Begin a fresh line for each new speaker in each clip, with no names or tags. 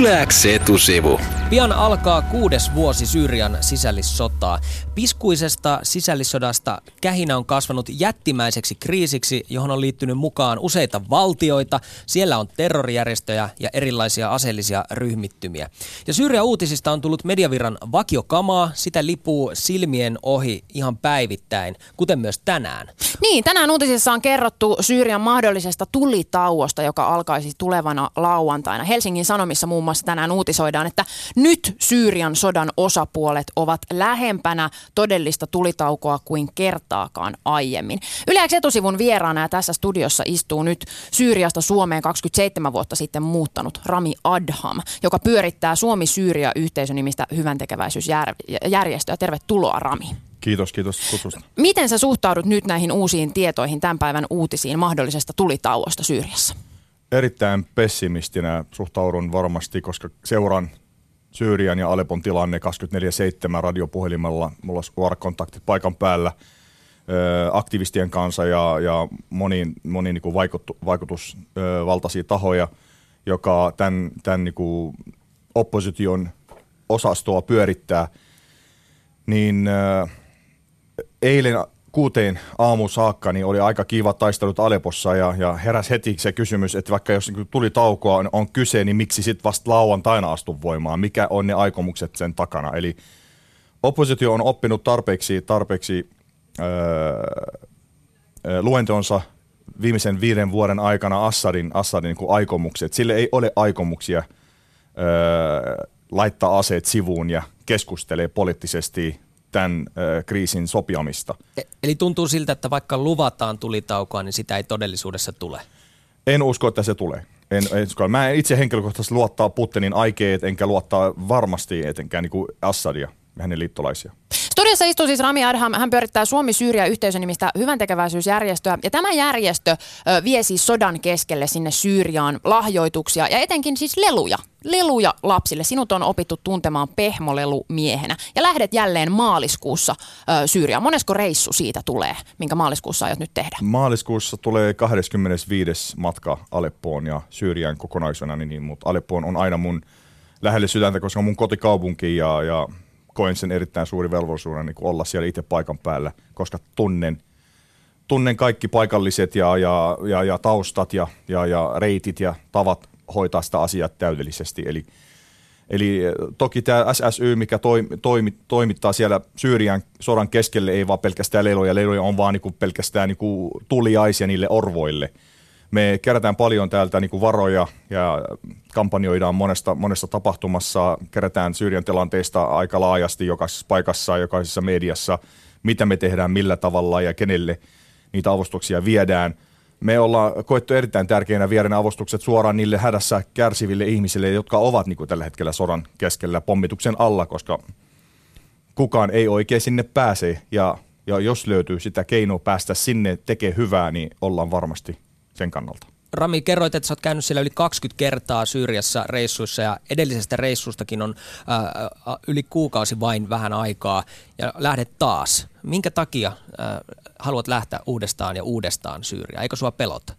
Yläks etusivu.
Pian alkaa kuudes vuosi Syyrian sisällissotaa. Piskuisesta sisällissodasta kähinä on kasvanut jättimäiseksi kriisiksi, johon on liittynyt mukaan useita valtioita. Siellä on terrorijärjestöjä ja erilaisia aseellisia ryhmittymiä. Ja Syyrian uutisista on tullut mediavirran vakiokamaa. Sitä lipuu silmien ohi ihan päivittäin, kuten myös tänään.
Niin, tänään uutisissa on kerrottu Syyrian mahdollisesta tulitauosta, joka alkaisi tulevana lauantaina. Helsingin Sanomissa muun muassa tänään uutisoidaan, että nyt Syyrian sodan osapuolet ovat lähempänä todellista tulitaukoa kuin kertaakaan aiemmin. Yleensä etusivun vieraana ja tässä studiossa istuu nyt Syyriasta Suomeen 27 vuotta sitten muuttanut Rami Adham, joka pyörittää Suomi-Syyria yhteisönimistä hyväntekeväisyysjärjestöä. Tervetuloa Rami.
Kiitos, kiitos kutsusta.
Miten sä suhtaudut nyt näihin uusiin tietoihin tämän päivän uutisiin mahdollisesta tulitauosta Syyriassa?
Erittäin pessimistinä suhtaudun varmasti, koska seuraan Syyrian ja Alepon tilanne 24-7 radiopuhelimella. Mulla on suorakontaktit paikan päällä aktivistien kanssa ja, ja moni, moni niin vaikutusvaltaisia tahoja, joka tämän, tämän niin kuin opposition osastoa pyörittää, niin eilen kuuteen aamu saakka niin oli aika kiva taistelut Alepossa ja, ja heräs heti se kysymys, että vaikka jos niin tuli taukoa on, on kyse, niin miksi sitten vasta lauantaina astu voimaan? Mikä on ne aikomukset sen takana? Eli oppositio on oppinut tarpeeksi, tarpeeksi öö, luentonsa viimeisen viiden vuoden aikana Assadin, Assadin niin aikomukset. Sille ei ole aikomuksia öö, laittaa aseet sivuun ja keskustelee poliittisesti tämän ö, kriisin sopiamista.
E- eli tuntuu siltä, että vaikka luvataan tulitaukoa, niin sitä ei todellisuudessa tule.
En usko, että se tulee. En, en usko. Mä en itse henkilökohtaisesti luottaa Putinin aikeet, enkä luottaa varmasti etenkään niin kuin Assadia ja hänen liittolaisia.
Studiossa istuu siis Rami Adham. Hän pyörittää Suomi-Syyria yhteisön nimistä hyväntekeväisyysjärjestöä. Ja tämä järjestö ö, vie siis sodan keskelle sinne Syyriaan lahjoituksia ja etenkin siis leluja. Leluja lapsille. Sinut on opittu tuntemaan pehmolelumiehenä. Ja lähdet jälleen maaliskuussa ö, Syyriaan. Monesko reissu siitä tulee, minkä maaliskuussa aiot nyt tehdä?
Maaliskuussa tulee 25. matka Aleppoon ja Syyrian kokonaisena, niin, mutta Aleppoon on aina mun lähelle sydäntä, koska mun kotikaupunki ja, ja koen sen erittäin suuri velvollisuuden niin olla siellä itse paikan päällä, koska tunnen, tunnen kaikki paikalliset ja, ja, ja, ja taustat ja, ja, ja reitit ja tavat hoitaa sitä asiaa täydellisesti. Eli, eli toki tämä SSY, mikä toimi, toimi, toimittaa siellä Syyrian sodan keskelle, ei vaan pelkästään leiloja, leiloja on vaan niin pelkästään niin tuliaisia niille orvoille – me kerätään paljon täältä niin kuin varoja ja kampanjoidaan monesta, monesta tapahtumassa, kerätään Syyrian tilanteesta aika laajasti jokaisessa paikassa, jokaisessa mediassa, mitä me tehdään, millä tavalla ja kenelle niitä avustuksia viedään. Me ollaan koettu erittäin tärkeänä viedä avustukset suoraan niille hädässä kärsiville ihmisille, jotka ovat niin kuin tällä hetkellä sodan keskellä pommituksen alla, koska kukaan ei oikein sinne pääse ja, ja jos löytyy sitä keinoa päästä sinne tekee hyvää, niin ollaan varmasti sen kannalta.
Rami, kerroit, että sä oot käynyt siellä yli 20 kertaa Syyriassa reissuissa ja edellisestä reissustakin on ää, ää, yli kuukausi vain vähän aikaa ja lähdet taas. Minkä takia ää, haluat lähteä uudestaan ja uudestaan Syyriaan? Eikö sua pelota?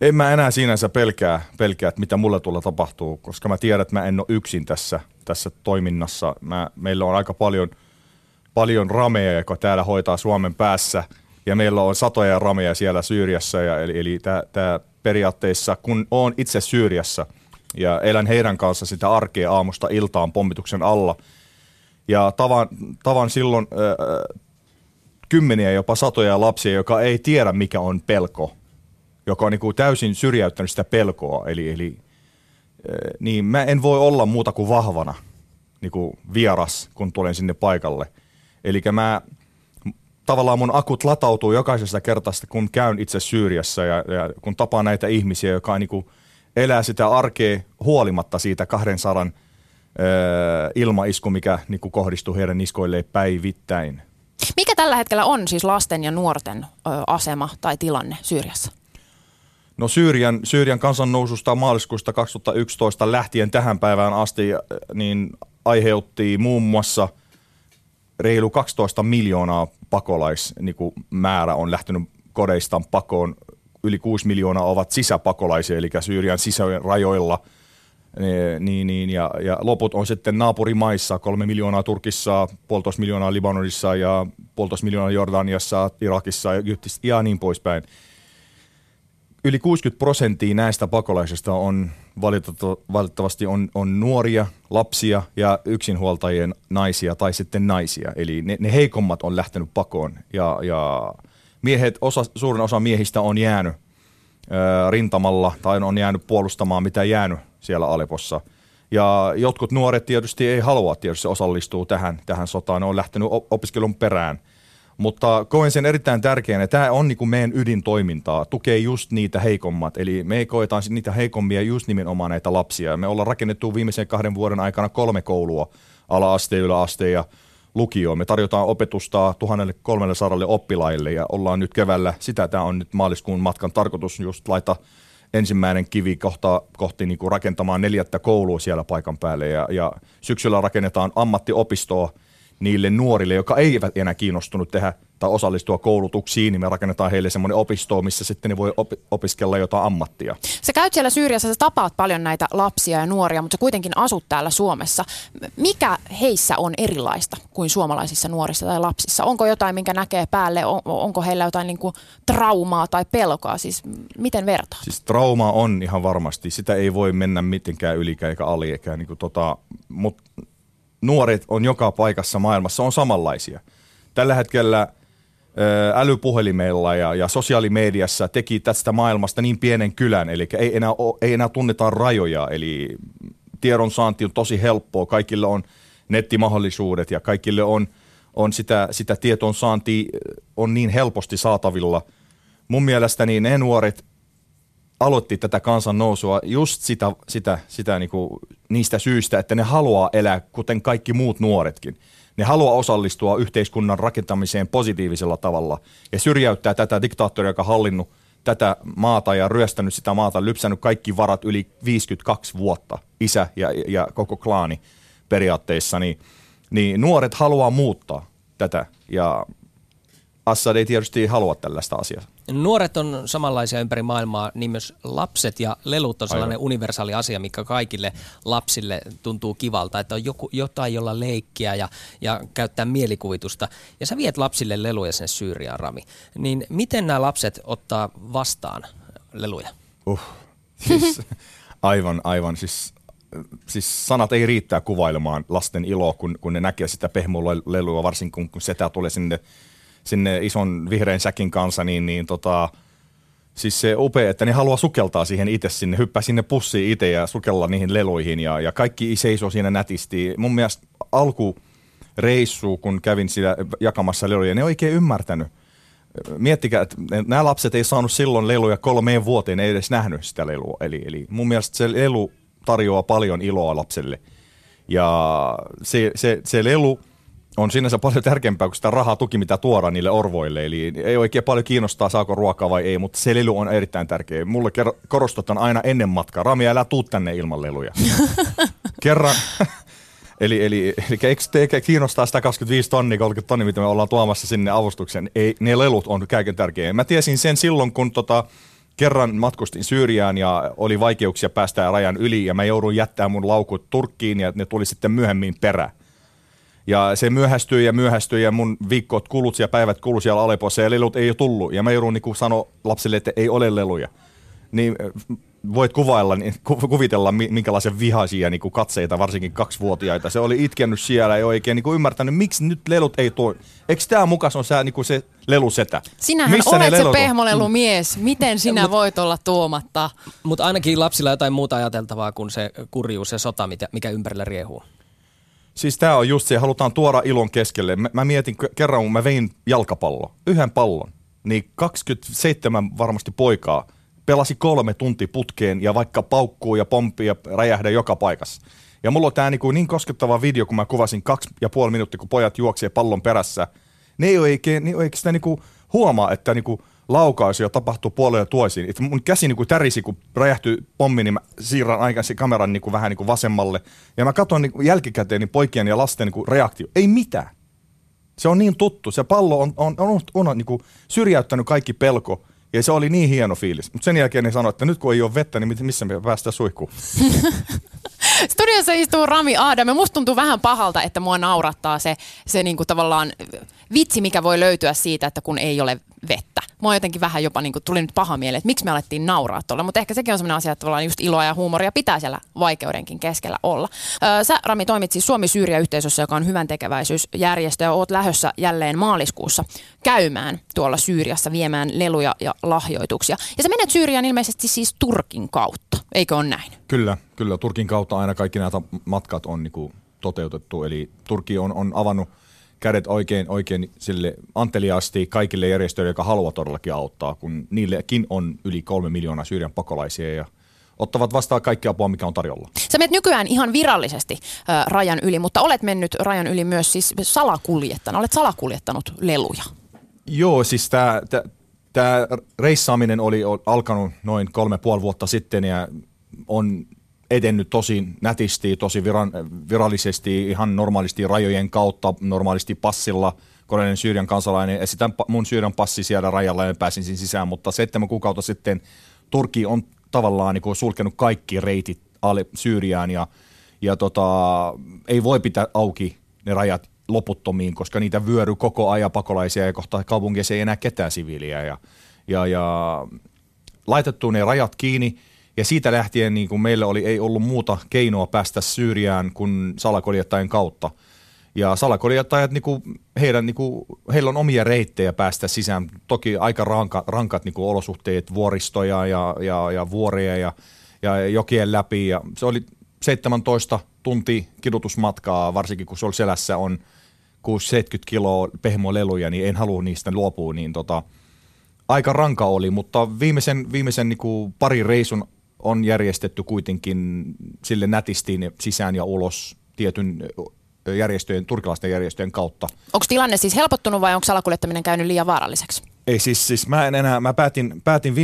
En mä enää sinänsä pelkää, pelkää, että mitä mulle tulla tapahtuu, koska mä tiedän, että mä en ole yksin tässä, tässä toiminnassa. Mä, meillä on aika paljon, paljon rameja, joka täällä hoitaa Suomen päässä – ja meillä on satoja rameja siellä Syyriassa, ja eli, eli tämä periaatteessa, kun on itse Syyriassa ja elän heidän kanssa sitä arkea aamusta iltaan pommituksen alla, ja tavan, tavan silloin äh, kymmeniä, jopa satoja lapsia, joka ei tiedä mikä on pelko, joka on niin kuin täysin syrjäyttänyt sitä pelkoa, eli, eli äh, niin mä en voi olla muuta kuin vahvana niin kuin vieras, kun tulen sinne paikalle. Eli mä tavallaan mun akut latautuu jokaisesta kertasta, kun käyn itse Syyriassa ja, ja kun tapaan näitä ihmisiä, jotka niin elää sitä arkea huolimatta siitä 200 ö, ilmaisku, mikä niin kuin kohdistuu heidän niskoilleen päivittäin.
Mikä tällä hetkellä on siis lasten ja nuorten ö, asema tai tilanne Syyriassa?
No Syyrian, Syyrian kansannoususta maaliskuusta 2011 lähtien tähän päivään asti niin aiheutti muun muassa – reilu 12 miljoonaa pakolaismäärä on lähtenyt kodeistaan pakoon. Yli 6 miljoonaa ovat sisäpakolaisia, eli Syyrian sisärajoilla niin, niin, ja, ja loput on sitten naapurimaissa, kolme miljoonaa Turkissa, puolitoista miljoonaa Libanonissa ja puolitoista miljoonaa Jordaniassa, Irakissa Egyptissä ja niin poispäin. Yli 60 prosenttia näistä pakolaisista on valitettavasti on, on nuoria, lapsia ja yksinhuoltajien naisia tai sitten naisia. Eli ne, ne heikommat on lähtenyt pakoon ja, ja miehet, osa, suurin osa miehistä on jäänyt ö, rintamalla tai on jäänyt puolustamaan mitä jäänyt siellä Alepossa. Ja jotkut nuoret tietysti ei halua tietysti osallistua tähän, tähän sotaan, ne on lähtenyt opiskelun perään. Mutta koen sen erittäin tärkeänä, tämä on niin kuin meidän ydintoimintaa, tukee just niitä heikommat. Eli me koetaan niitä heikommia just nimenomaan näitä lapsia. Me ollaan rakennettu viimeisen kahden vuoden aikana kolme koulua, ala-aste, yläaste ja lukio. Me tarjotaan opetusta 1300 oppilaille ja ollaan nyt keväällä, sitä tämä on nyt maaliskuun matkan tarkoitus just laittaa ensimmäinen kivi kohta, kohti niin kuin rakentamaan neljättä koulua siellä paikan päälle ja, ja syksyllä rakennetaan ammattiopistoa niille nuorille, jotka eivät enää kiinnostunut tehdä tai osallistua koulutuksiin, niin me rakennetaan heille semmoinen opisto, missä sitten ne voi op- opiskella jotain ammattia.
Sä käyt siellä Syyriassa, sä tapaat paljon näitä lapsia ja nuoria, mutta sä kuitenkin asut täällä Suomessa. Mikä heissä on erilaista kuin suomalaisissa nuorissa tai lapsissa? Onko jotain, minkä näkee päälle? On, onko heillä jotain niin kuin traumaa tai pelkoa? Siis miten vertaa?
Siis trauma on ihan varmasti. Sitä ei voi mennä mitenkään ylikään eikä ali. Eikä niin kuin tota, mutta nuoret on joka paikassa maailmassa on samanlaisia. Tällä hetkellä – älypuhelimella ja, ja sosiaalimediassa teki tästä maailmasta niin pienen kylän, eli ei enää, ei enää tunneta rajoja, eli tiedonsaanti on tosi helppoa, kaikille on nettimahdollisuudet ja kaikille on, on sitä, sitä tiedonsaanti on niin helposti saatavilla. Mun mielestäni ne nuoret aloitti tätä kansan nousua just sitä, sitä, sitä niinku, niistä syistä, että ne haluaa elää kuten kaikki muut nuoretkin – ne haluaa osallistua yhteiskunnan rakentamiseen positiivisella tavalla ja syrjäyttää tätä diktaattoria, joka hallinnut tätä maata ja ryöstänyt sitä maata, lypsänyt kaikki varat yli 52 vuotta, isä ja, ja koko klaani periaatteessa, niin, niin nuoret haluaa muuttaa tätä. Ja Assad ei tietysti halua tällaista asiaa.
Nuoret on samanlaisia ympäri maailmaa, niin myös lapset ja lelut on sellainen Aivan. universaali asia, mikä kaikille lapsille tuntuu kivalta, että on joku, jotain, jolla leikkiä ja, ja käyttää mielikuvitusta. Ja sä viet lapsille leluja sen Syyriaan, Rami. Niin miten nämä lapset ottaa vastaan leluja?
Uh, siis, aivan, aivan. Siis, siis sanat ei riittää kuvailemaan lasten iloa, kun, kun ne näkee sitä pehmolelua, varsinkin kun, kun setä tulee sinne sinne ison vihreän säkin kanssa, niin, niin tota, siis se upea, että ne haluaa sukeltaa siihen itse sinne, hyppää sinne pussiin itse ja sukella niihin leluihin ja, ja kaikki seisoo siinä nätisti. Mun mielestä alku reissu, kun kävin siellä jakamassa leluja, ne oikein ymmärtänyt. Miettikää, että nämä lapset ei saanut silloin leluja kolmeen vuoteen, ei edes nähnyt sitä lelua. Eli, eli mun mielestä se lelu tarjoaa paljon iloa lapselle. Ja se, se, se lelu on sinänsä paljon tärkeämpää kuin sitä rahaa tuki, mitä tuodaan niille orvoille. Eli ei oikein paljon kiinnostaa, saako ruokaa vai ei, mutta se lelu on erittäin tärkeä. Mulle korostetaan aina ennen matkaa. Rami, älä tuu tänne ilman leluja. Kerran, Eli, eli, eli eikö te kiinnostaa sitä 25 tonnia, 30 tonnia, mitä me ollaan tuomassa sinne avustuksen? Ei, ne lelut on kaiken tärkeä. Mä tiesin sen silloin, kun tota, kerran matkustin Syyriaan ja oli vaikeuksia päästä rajan yli ja mä jouduin jättämään mun laukut Turkkiin ja ne tuli sitten myöhemmin perä. Ja se myöhästyi ja myöhästyi ja mun viikkoot kulut ja päivät kulu siellä Alepossa ja lelut ei ole tullut. Ja mä joudun niin sanoa lapsille, että ei ole leluja. Niin äh, voit kuvailla, niin, kuvitella minkälaisen vihaisia niin kuin katseita, varsinkin kaksivuotiaita. Se oli itkennyt siellä ja oikein niin kuin ymmärtänyt, miksi nyt lelut ei tuo. Eikö tämä mukas on se, niin kuin se lelusetä?
Sinähän Missä olet se pehmolelumies. Miten sinä voit olla tuomatta?
Mutta ainakin lapsilla jotain muuta ajateltavaa kuin se kurjuus ja sota, mikä ympärillä riehuu.
Siis tämä on just se, halutaan tuoda ilon keskelle. Mä, mä mietin kerran, kun mä vein jalkapallo, yhden pallon, niin 27 varmasti poikaa pelasi kolme tuntia putkeen ja vaikka paukkuu ja pomppii ja räjähdä joka paikassa. Ja mulla on tämä niin, niin koskettava video, kun mä kuvasin kaksi ja puoli minuuttia, kun pojat juoksee pallon perässä. Ne ei oikein, ne ei sitä niin huomaa, että niin kuin laukaisuja tapahtuu puolella toisiin. Et mun käsi niin kuin tärisi, kun räjähtyi pommi, niin mä siirrän aikaisin kameran niin kuin vähän niin kuin vasemmalle. Ja mä katson niin jälkikäteen niin poikien ja lasten niin kuin reaktio. Ei mitään. Se on niin tuttu. Se pallo on, on, on, on, on niin kuin syrjäyttänyt kaikki pelko Ja se oli niin hieno fiilis. Mutta sen jälkeen ne sanoi, että nyt kun ei ole vettä, niin missä me päästään suihkuun?
Studiossa istuu Rami Adam ja musta tuntuu vähän pahalta, että mua naurattaa se, se niinku tavallaan vitsi, mikä voi löytyä siitä, että kun ei ole vettä. Mua jotenkin vähän jopa niinku tuli nyt paha mieli, että miksi me alettiin nauraa tuolla, mutta ehkä sekin on sellainen asia, että tavallaan just iloa ja huumoria pitää siellä vaikeudenkin keskellä olla. Öö, sä Rami toimit siis Suomi-Syyria-yhteisössä, joka on hyvän tekeväisyysjärjestö ja oot lähössä jälleen maaliskuussa käymään tuolla Syyriassa viemään leluja ja lahjoituksia. Ja sä menet Syyriaan ilmeisesti siis Turkin kautta, eikö ole näin?
Kyllä, kyllä. Turkin kautta aina kaikki nämä matkat on niin toteutettu. Eli Turki on, on avannut kädet oikein, oikein sille anteliaasti kaikille järjestöille, jotka haluavat todellakin auttaa, kun niillekin on yli kolme miljoonaa Syyrian pakolaisia ja ottavat vastaan kaikki apua, mikä on tarjolla.
Sä menet nykyään ihan virallisesti äh, rajan yli, mutta olet mennyt rajan yli myös siis salakuljettana. Olet salakuljettanut leluja.
Joo, siis tämä reissaaminen oli alkanut noin kolme puoli vuotta sitten ja on edennyt tosi nätisti, tosi viran, virallisesti, ihan normaalisti rajojen kautta, normaalisti passilla, olen Syyrian kansalainen, esitän mun Syyrian passi siellä rajalla ja pääsin siinä sisään, mutta seitsemän kuukautta sitten Turki on tavallaan niin kuin sulkenut kaikki reitit alle Syyriaan ja, ja tota, ei voi pitää auki ne rajat loputtomiin, koska niitä vyöry koko ajan pakolaisia ja kohta kaupungissa ei enää ketään siviiliä ja, ja, ja laitettu ne rajat kiinni – ja siitä lähtien niin kuin meillä oli, ei ollut muuta keinoa päästä Syyriään kuin salakuljettajien kautta. Ja salakuljettajat, niin kuin, heidän, niin kuin, heillä on omia reittejä päästä sisään. Toki aika ranka, rankat niin kuin olosuhteet, vuoristoja ja, ja, ja vuoria ja, ja jokien läpi. Ja se oli 17 tunti kidutusmatkaa, varsinkin kun se oli selässä on 6-70 kiloa pehmoleluja, niin en halua niistä luopua. Niin tota, aika ranka oli, mutta viimeisen, viimeisen niin kuin pari reisun on järjestetty kuitenkin sille nätisti sisään ja ulos tietyn järjestöjen, turkilaisten järjestöjen kautta.
Onko tilanne siis helpottunut vai onko salakuljettaminen käynyt liian vaaralliseksi?
Ei siis, siis mä en enää, mä päätin, päätin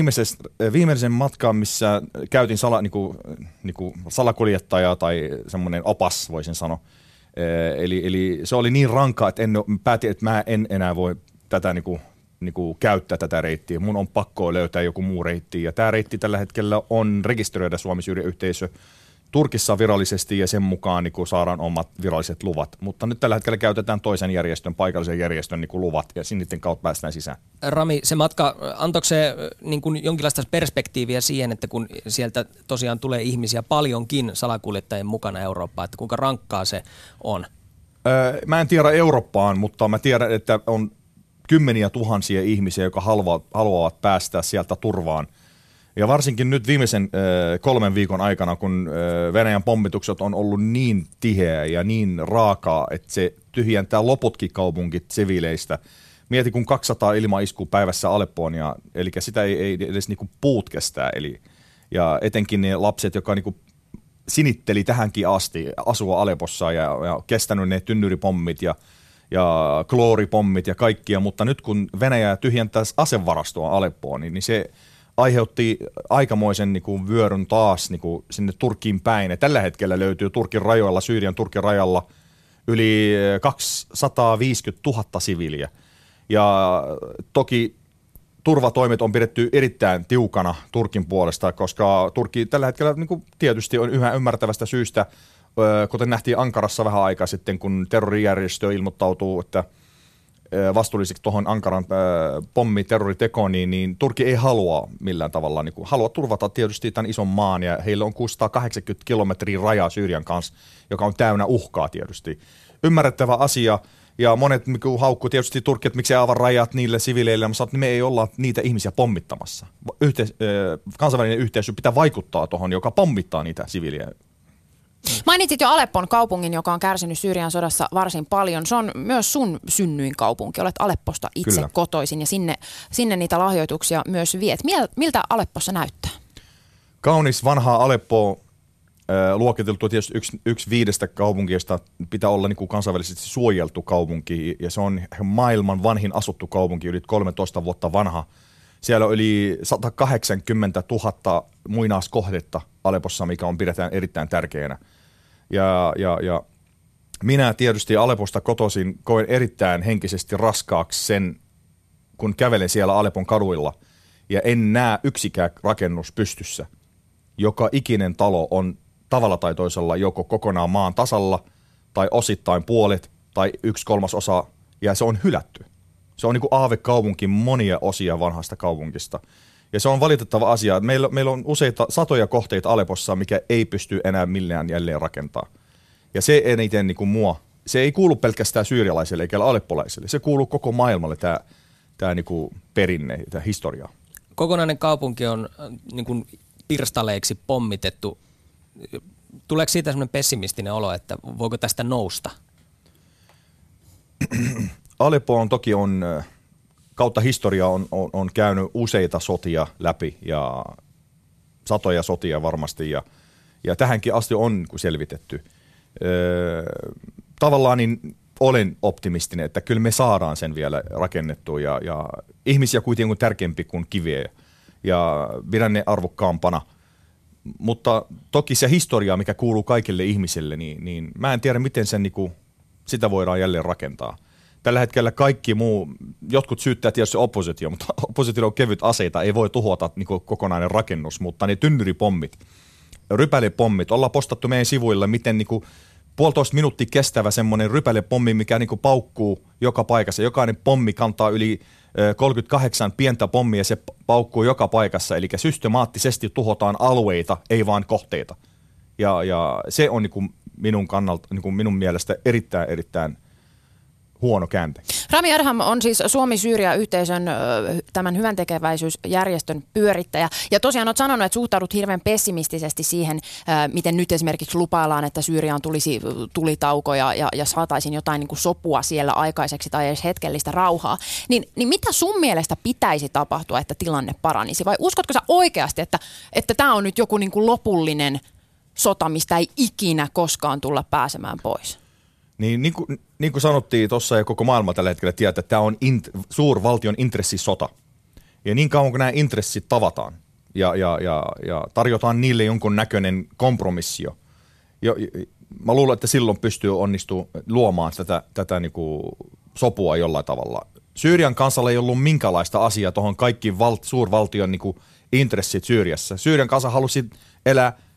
viimeisen matkan, missä käytin sala, niinku, niinku salakuljettajaa tai semmoinen opas, voisin sanoa. Eli, eli se oli niin ranka, että en, päätin, että mä en enää voi tätä niinku niin kuin käyttää tätä reittiä. Mun on pakko löytää joku muu reitti. Ja tämä reitti tällä hetkellä on rekisteröidä suomi yhteisö Turkissa virallisesti ja sen mukaan niin kuin saadaan omat viralliset luvat. Mutta nyt tällä hetkellä käytetään toisen järjestön, paikallisen järjestön niin kuin luvat ja sinitten kautta päästään sisään.
Rami, se matka, antoiko se niin kuin jonkinlaista perspektiiviä siihen, että kun sieltä tosiaan tulee ihmisiä paljonkin salakuljettajien mukana Eurooppaan, että kuinka rankkaa se on?
Öö, mä en tiedä Eurooppaan, mutta mä tiedän, että on kymmeniä tuhansia ihmisiä, jotka haluavat, haluavat päästä sieltä turvaan. Ja varsinkin nyt viimeisen kolmen viikon aikana, kun Venäjän pommitukset on ollut niin tiheä ja niin raakaa, että se tyhjentää loputkin kaupungit siviileistä. Mieti, kun 200 ilmaiskua päivässä Aleppoon, ja, eli sitä ei, ei edes niinku puut kestää. Eli, ja etenkin ne lapset, jotka niinku sinitteli tähänkin asti asua Alepossa ja, ja kestänyt ne tynnyripommit ja ja klooripommit ja kaikkia, mutta nyt kun Venäjä tyhjentää asevarastoa Aleppoon, niin, niin se aiheutti aikamoisen niin kuin, vyöryn taas niin kuin, sinne Turkkiin päin. Ja tällä hetkellä löytyy Turkin rajoilla, Syyrian Turkin rajalla yli 250 000 siviiliä. Ja toki turvatoimet on pidetty erittäin tiukana Turkin puolesta, koska Turkki tällä hetkellä niin kuin, tietysti on yhä ymmärtävästä syystä – kuten nähtiin Ankarassa vähän aikaa sitten, kun terrorijärjestö ilmoittautuu, että vastuullisiksi tuohon Ankaran pommi terroritekoon, niin, niin Turkki ei halua millään tavalla, niin kuin, haluaa turvata tietysti tämän ison maan, ja heillä on 680 kilometriä raja Syyrian kanssa, joka on täynnä uhkaa tietysti. Ymmärrettävä asia, ja monet haukku tietysti Turkki, että miksi avaa rajat niille siviileille, mutta me ei olla niitä ihmisiä pommittamassa. Yhteis- kansainvälinen yhteisö pitää vaikuttaa tuohon, joka pommittaa niitä siviilejä
Mainitsit jo Aleppon kaupungin, joka on kärsinyt Syyrian sodassa varsin paljon. Se on myös sun synnyin kaupunki. Olet Alepposta itse Kyllä. kotoisin ja sinne, sinne niitä lahjoituksia myös viet. Miltä Aleppossa näyttää?
Kaunis vanha Aleppo, luokiteltu tietysti yksi, yksi viidestä kaupunkista pitää olla niin kuin kansainvälisesti suojeltu kaupunki ja se on maailman vanhin asuttu kaupunki, yli 13 vuotta vanha. Siellä on yli 180 000 muinaiskohdetta Alepossa, mikä on pidetään erittäin tärkeänä. Ja, ja, ja minä tietysti Aleposta kotoisin koen erittäin henkisesti raskaaksi sen, kun kävelen siellä Alepon kaduilla ja en näe yksikään rakennus pystyssä. Joka ikinen talo on tavalla tai toisella joko kokonaan maan tasalla tai osittain puolet tai yksi kolmas osa ja se on hylätty. Se on niin kuin aavekaupunki monia osia vanhasta kaupunkista. Ja se on valitettava asia. Meillä, meillä on useita satoja kohteita Alepossa, mikä ei pysty enää millään jälleen rakentaa. Ja se eniten niin kuin mua, se ei kuulu pelkästään syyrialaisille eikä aleppolaisille. Se kuuluu koko maailmalle tämä, tämä niin kuin perinne, tämä historia.
Kokonainen kaupunki on äh, niin kuin pirstaleiksi pommitettu. Tuleeko siitä semmoinen pessimistinen olo, että voiko tästä nousta?
Aleppo on toki on, kautta historia on, on, on käynyt useita sotia läpi ja satoja sotia varmasti ja, ja tähänkin asti on selvitetty. Tavallaan niin olen optimistinen, että kyllä me saadaan sen vielä rakennettua ja, ja ihmisiä kuitenkin on tärkeämpi kuin kiviä ja pidän ne arvokkaampana. Mutta toki se historia, mikä kuuluu kaikille ihmisille, niin, niin mä en tiedä, miten sen, niin kuin, sitä voidaan jälleen rakentaa – tällä hetkellä kaikki muu, jotkut syyttää tietysti oppositio, mutta oppositio on kevyt aseita, ei voi tuhota niin kokonainen rakennus, mutta ne tynnyripommit, rypälepommit, ollaan postattu meidän sivuille, miten niin kuin puolitoista minuuttia kestävä semmoinen rypälepommi, mikä niin kuin paukkuu joka paikassa. Jokainen pommi kantaa yli 38 pientä pommia, se paukkuu joka paikassa, eli systemaattisesti tuhotaan alueita, ei vaan kohteita. Ja, ja se on niin kuin minun kannalta, niin kuin minun mielestä erittäin, erittäin – huono käänte.
Rami Arham on siis Suomi-Syyria-yhteisön tämän hyvän tekeväisyysjärjestön pyörittäjä. Ja tosiaan olet sanonut, että suhtaudut hirveän pessimistisesti siihen, miten nyt esimerkiksi lupaillaan, että Syyriaan tulisi tulitauko ja, ja, ja saataisiin jotain niin kuin sopua siellä aikaiseksi tai edes hetkellistä rauhaa. Niin, niin mitä sun mielestä pitäisi tapahtua, että tilanne paranisi? Vai uskotko sä oikeasti, että, että tämä on nyt joku niin kuin lopullinen sota, mistä ei ikinä koskaan tulla pääsemään pois?
Niin, niin, kuin, niin kuin sanottiin tuossa ja koko maailma tällä hetkellä tietää, että tämä on int, suurvaltion intressisota. Ja niin kauan kuin nämä intressit tavataan ja, ja, ja, ja tarjotaan niille jonkun näköinen kompromissio, jo, mä luulen, että silloin pystyy onnistuu luomaan tätä, tätä niin kuin sopua jollain tavalla. Syyrian kansalla ei ollut minkälaista asiaa tuohon kaikki val, suurvaltion niin kuin intressit Syyriassa. Syyrian kansa halusi elää –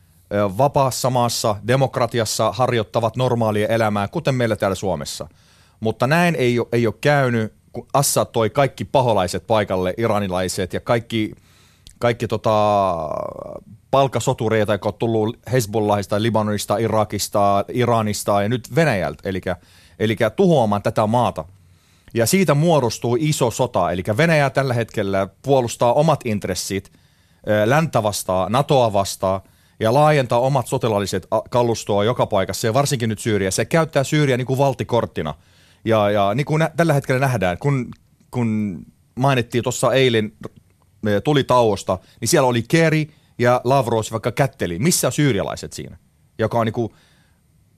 vapaassa maassa, demokratiassa harjoittavat normaalia elämää, kuten meillä täällä Suomessa. Mutta näin ei ole, ei ole käynyt, kun Assad toi kaikki paholaiset paikalle, iranilaiset ja kaikki, kaikki tota, palkasotureita, jotka on tullut Hezbollahista, Libanonista, Irakista, Iranista ja nyt Venäjältä, eli, eli tuhoamaan tätä maata. Ja siitä muodostuu iso sota, eli Venäjä tällä hetkellä puolustaa omat intressit, läntä vastaan, NATOa vastaan, ja laajentaa omat sotilaalliset kalustoa joka paikassa ja varsinkin nyt Syyriä. Se käyttää Syyriä niin kuin valtikorttina. Ja, ja niin kuin nä- tällä hetkellä nähdään, kun, kun mainittiin tuossa eilen tuli tauosta, niin siellä oli Kerry ja Lavros vaikka kätteli. Missä on syyrialaiset siinä? Joka on niin kuin,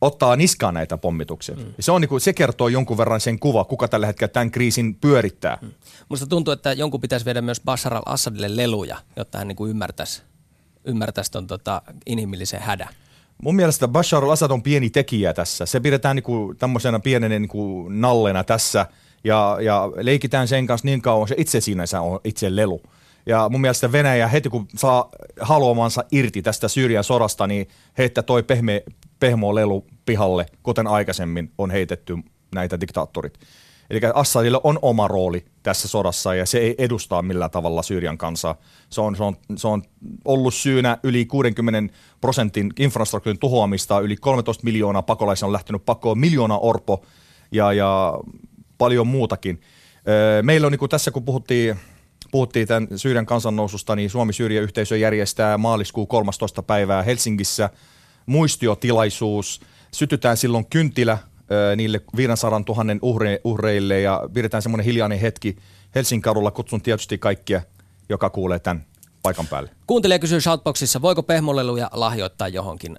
ottaa niskaan näitä pommituksia. Mm. Se, on niin kuin, se kertoo jonkun verran sen kuva, kuka tällä hetkellä tämän kriisin pyörittää. Mm.
Musta tuntuu, että jonkun pitäisi viedä myös Bashar al-Assadille leluja, jotta hän niin kuin ymmärtäisi ymmärtäisi tuon tota, inhimillisen hädän.
Mun mielestä Bashar al-Assad on pieni tekijä tässä. Se pidetään niinku tämmöisenä pienenä niinku nallena tässä ja, ja leikitään sen kanssa niin kauan, se itse sinänsä on itse lelu. Ja mun mielestä Venäjä heti kun saa haluamansa irti tästä Syyrian sodasta, niin heittää toi pehme, pehmo lelu pihalle, kuten aikaisemmin on heitetty näitä diktaattorit. Eli Assadilla on oma rooli tässä sodassa ja se ei edustaa millään tavalla Syyrian kansaa. Se on, se on, se on ollut syynä yli 60 prosentin infrastruktuurin tuhoamista, yli 13 miljoonaa pakolaisia on lähtenyt pakoon, miljoona orpo ja, ja paljon muutakin. Meillä on niin kuin tässä, kun puhuttiin puhuttiin tämän Syyrian kansannoususta, niin Suomi-Syyria-yhteisö järjestää maaliskuun 13. päivää Helsingissä muistiotilaisuus. Sytytään silloin kynttilä niille 500 000 uhre, uhreille ja pidetään semmoinen hiljainen hetki Helsingin kadulla. Kutsun tietysti kaikkia, joka kuulee tämän paikan päälle.
Kuuntelija kysyy Shoutboxissa, voiko pehmoleluja lahjoittaa johonkin?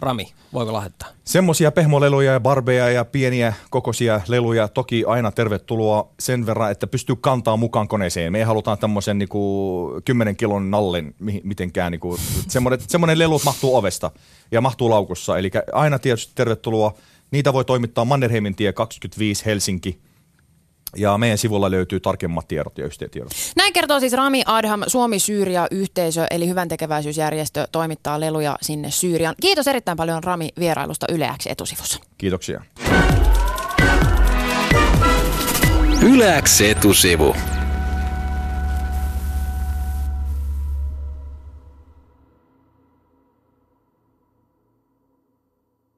Rami, voiko lahjoittaa?
Semmoisia pehmoleluja ja barbeja ja pieniä kokoisia leluja toki aina tervetuloa sen verran, että pystyy kantaa mukaan koneeseen. Me ei halutaan tämmöisen niinku 10 kilon nallen mitenkään. Niinku, semmoinen, semmoinen lelu mahtuu ovesta ja mahtuu laukussa. Eli aina tietysti tervetuloa Niitä voi toimittaa Mannerheimin tie 25 Helsinki. Ja meidän sivulla löytyy tarkemmat tiedot ja yhteystiedot.
Näin kertoo siis Rami Adham, Suomi-Syyria-yhteisö, eli hyvän tekeväisyysjärjestö, toimittaa leluja sinne Syyriaan. Kiitos erittäin paljon Rami vierailusta Yleäksi etusivussa.
Kiitoksia.
Yleäksi etusivu.